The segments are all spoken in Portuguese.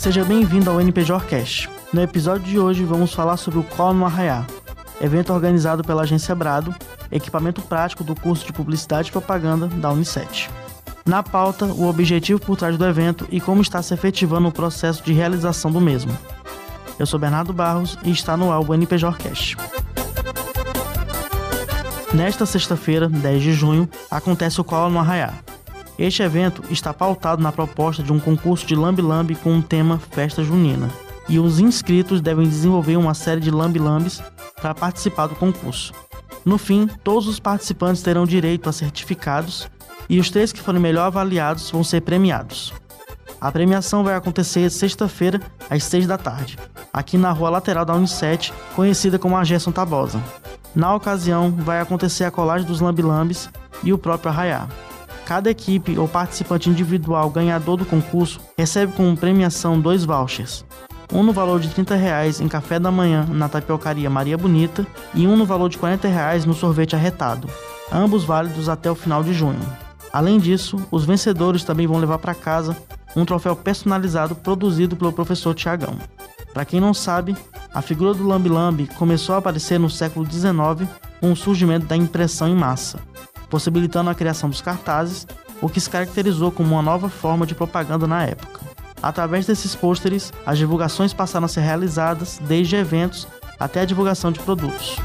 Seja bem-vindo ao NPJ Orcast. No episódio de hoje vamos falar sobre o Cola no Arraiá, evento organizado pela Agência Brado, equipamento prático do curso de Publicidade e Propaganda da Unicef. Na pauta, o objetivo por trás do evento e como está se efetivando o processo de realização do mesmo. Eu sou Bernardo Barros e está no álbum NPJ Orcast. Nesta sexta-feira, 10 de junho, acontece o Cola no Arraiá. Este evento está pautado na proposta de um concurso de lambe-lambe com o tema Festa Junina, e os inscritos devem desenvolver uma série de lambe-lambes para participar do concurso. No fim, todos os participantes terão direito a certificados e os três que forem melhor avaliados vão ser premiados. A premiação vai acontecer sexta-feira, às 6 da tarde, aqui na rua lateral da Unicef, conhecida como a Gerson Tabosa. Na ocasião, vai acontecer a colagem dos lambilambes e o próprio arraiar. Cada equipe ou participante individual ganhador do concurso recebe como premiação dois vouchers. Um no valor de 30 reais em café da manhã na tapiocaria Maria Bonita e um no valor de 40 reais no sorvete arretado, ambos válidos até o final de junho. Além disso, os vencedores também vão levar para casa um troféu personalizado produzido pelo professor Tiagão. Para quem não sabe, a figura do Lambi Lambi começou a aparecer no século XIX com o surgimento da impressão em massa, possibilitando a criação dos cartazes, o que se caracterizou como uma nova forma de propaganda na época. Através desses pôsteres, as divulgações passaram a ser realizadas desde eventos até a divulgação de produtos.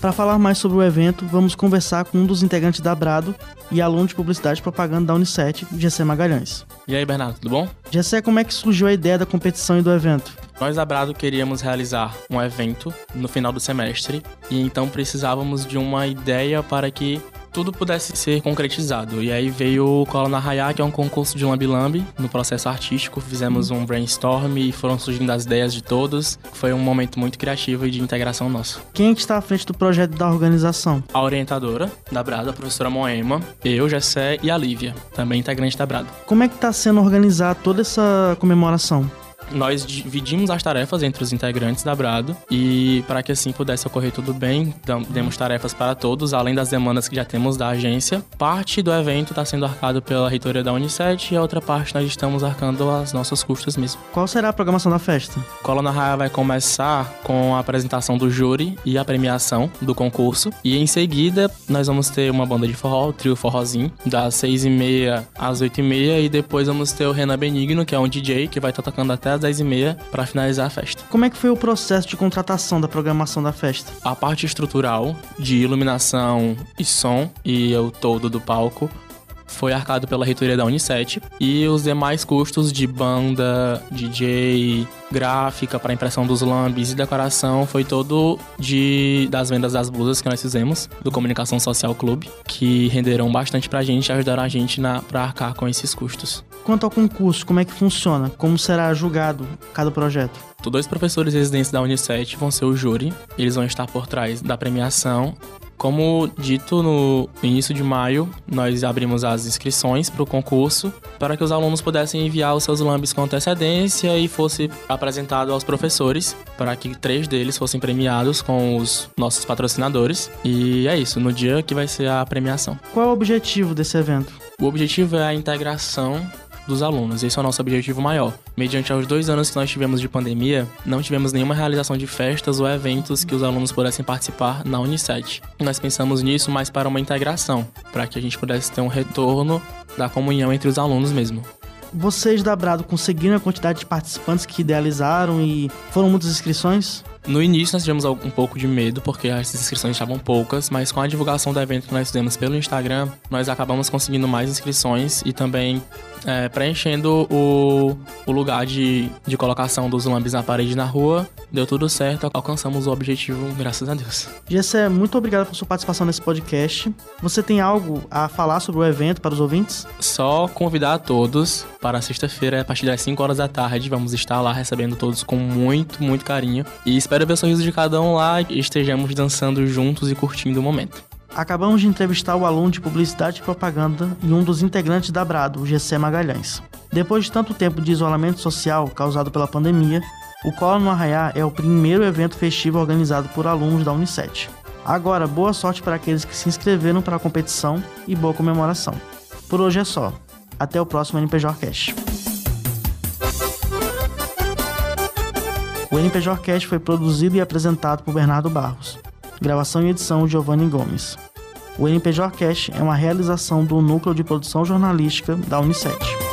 Para falar mais sobre o evento, vamos conversar com um dos integrantes da Brado e aluno de Publicidade e Propaganda da Unicef, Gessé Magalhães. E aí, Bernardo, tudo bom? Gessé, como é que surgiu a ideia da competição e do evento? Nós da Brado queríamos realizar um evento no final do semestre e então precisávamos de uma ideia para que tudo pudesse ser concretizado. E aí veio o Cola na Raya, que é um concurso de lambi-lambi no processo artístico. Fizemos um brainstorm e foram surgindo as ideias de todos. Foi um momento muito criativo e de integração nosso. Quem que está à frente do projeto da organização? A orientadora da Brado, a professora Moema, eu, Jessé e a Lívia, também integrante da Brado. Como é que está sendo organizada toda essa comemoração? Nós dividimos as tarefas entre os integrantes da Brado e para que assim pudesse ocorrer tudo bem, demos tarefas para todos, além das demandas que já temos da agência. Parte do evento está sendo arcado pela reitoria da Unicef e a outra parte nós estamos arcando as nossas custas mesmo. Qual será a programação da festa? Cola na Raia vai começar com a apresentação do júri e a premiação do concurso e em seguida nós vamos ter uma banda de forró, o trio forrozinho, das seis e meia às oito e meia e depois vamos ter o Renan Benigno, que é um DJ que vai estar tocando até às 10h30 para finalizar a festa. Como é que foi o processo de contratação da programação da festa? A parte estrutural de iluminação e som e o todo do palco foi arcado pela reitoria da Unicef e os demais custos de banda, DJ, gráfica para impressão dos lambes e decoração foi todo de das vendas das blusas que nós fizemos do Comunicação Social Clube, que renderam bastante pra gente e ajudaram a gente na para arcar com esses custos. Quanto ao concurso, como é que funciona? Como será julgado cada projeto? Dois professores residentes da Unicef vão ser o júri, eles vão estar por trás da premiação como dito no início de maio, nós abrimos as inscrições para o concurso para que os alunos pudessem enviar os seus lambes com antecedência e fosse apresentado aos professores para que três deles fossem premiados com os nossos patrocinadores. E é isso, no dia que vai ser a premiação. Qual é o objetivo desse evento? O objetivo é a integração dos alunos. Esse é o nosso objetivo maior. Mediante aos dois anos que nós tivemos de pandemia, não tivemos nenhuma realização de festas ou eventos que os alunos pudessem participar na Unicef. Nós pensamos nisso mais para uma integração, para que a gente pudesse ter um retorno da comunhão entre os alunos mesmo. Vocês da Brado conseguiram a quantidade de participantes que idealizaram e foram muitas inscrições? No início nós tivemos um pouco de medo, porque as inscrições estavam poucas, mas com a divulgação do evento que nós fizemos pelo Instagram, nós acabamos conseguindo mais inscrições e também é, preenchendo o, o lugar de, de colocação dos lambes na parede na rua. Deu tudo certo, alcançamos o objetivo, graças a Deus. Gessé, muito obrigado por sua participação nesse podcast. Você tem algo a falar sobre o evento para os ouvintes? Só convidar a todos para sexta-feira, a partir das 5 horas da tarde. Vamos estar lá recebendo todos com muito, muito carinho. E espero ver o sorriso de cada um lá e estejamos dançando juntos e curtindo o momento. Acabamos de entrevistar o aluno de Publicidade e Propaganda e um dos integrantes da Brado, o GC Magalhães. Depois de tanto tempo de isolamento social causado pela pandemia, o Cola no Arraiá é o primeiro evento festivo organizado por alunos da Unicef. Agora, boa sorte para aqueles que se inscreveram para a competição e boa comemoração. Por hoje é só. Até o próximo NPJ Cast. O NPJ Cast foi produzido e apresentado por Bernardo Barros. Gravação e edição Giovanni Gomes. O NPJ Cast é uma realização do Núcleo de Produção Jornalística da Unicef.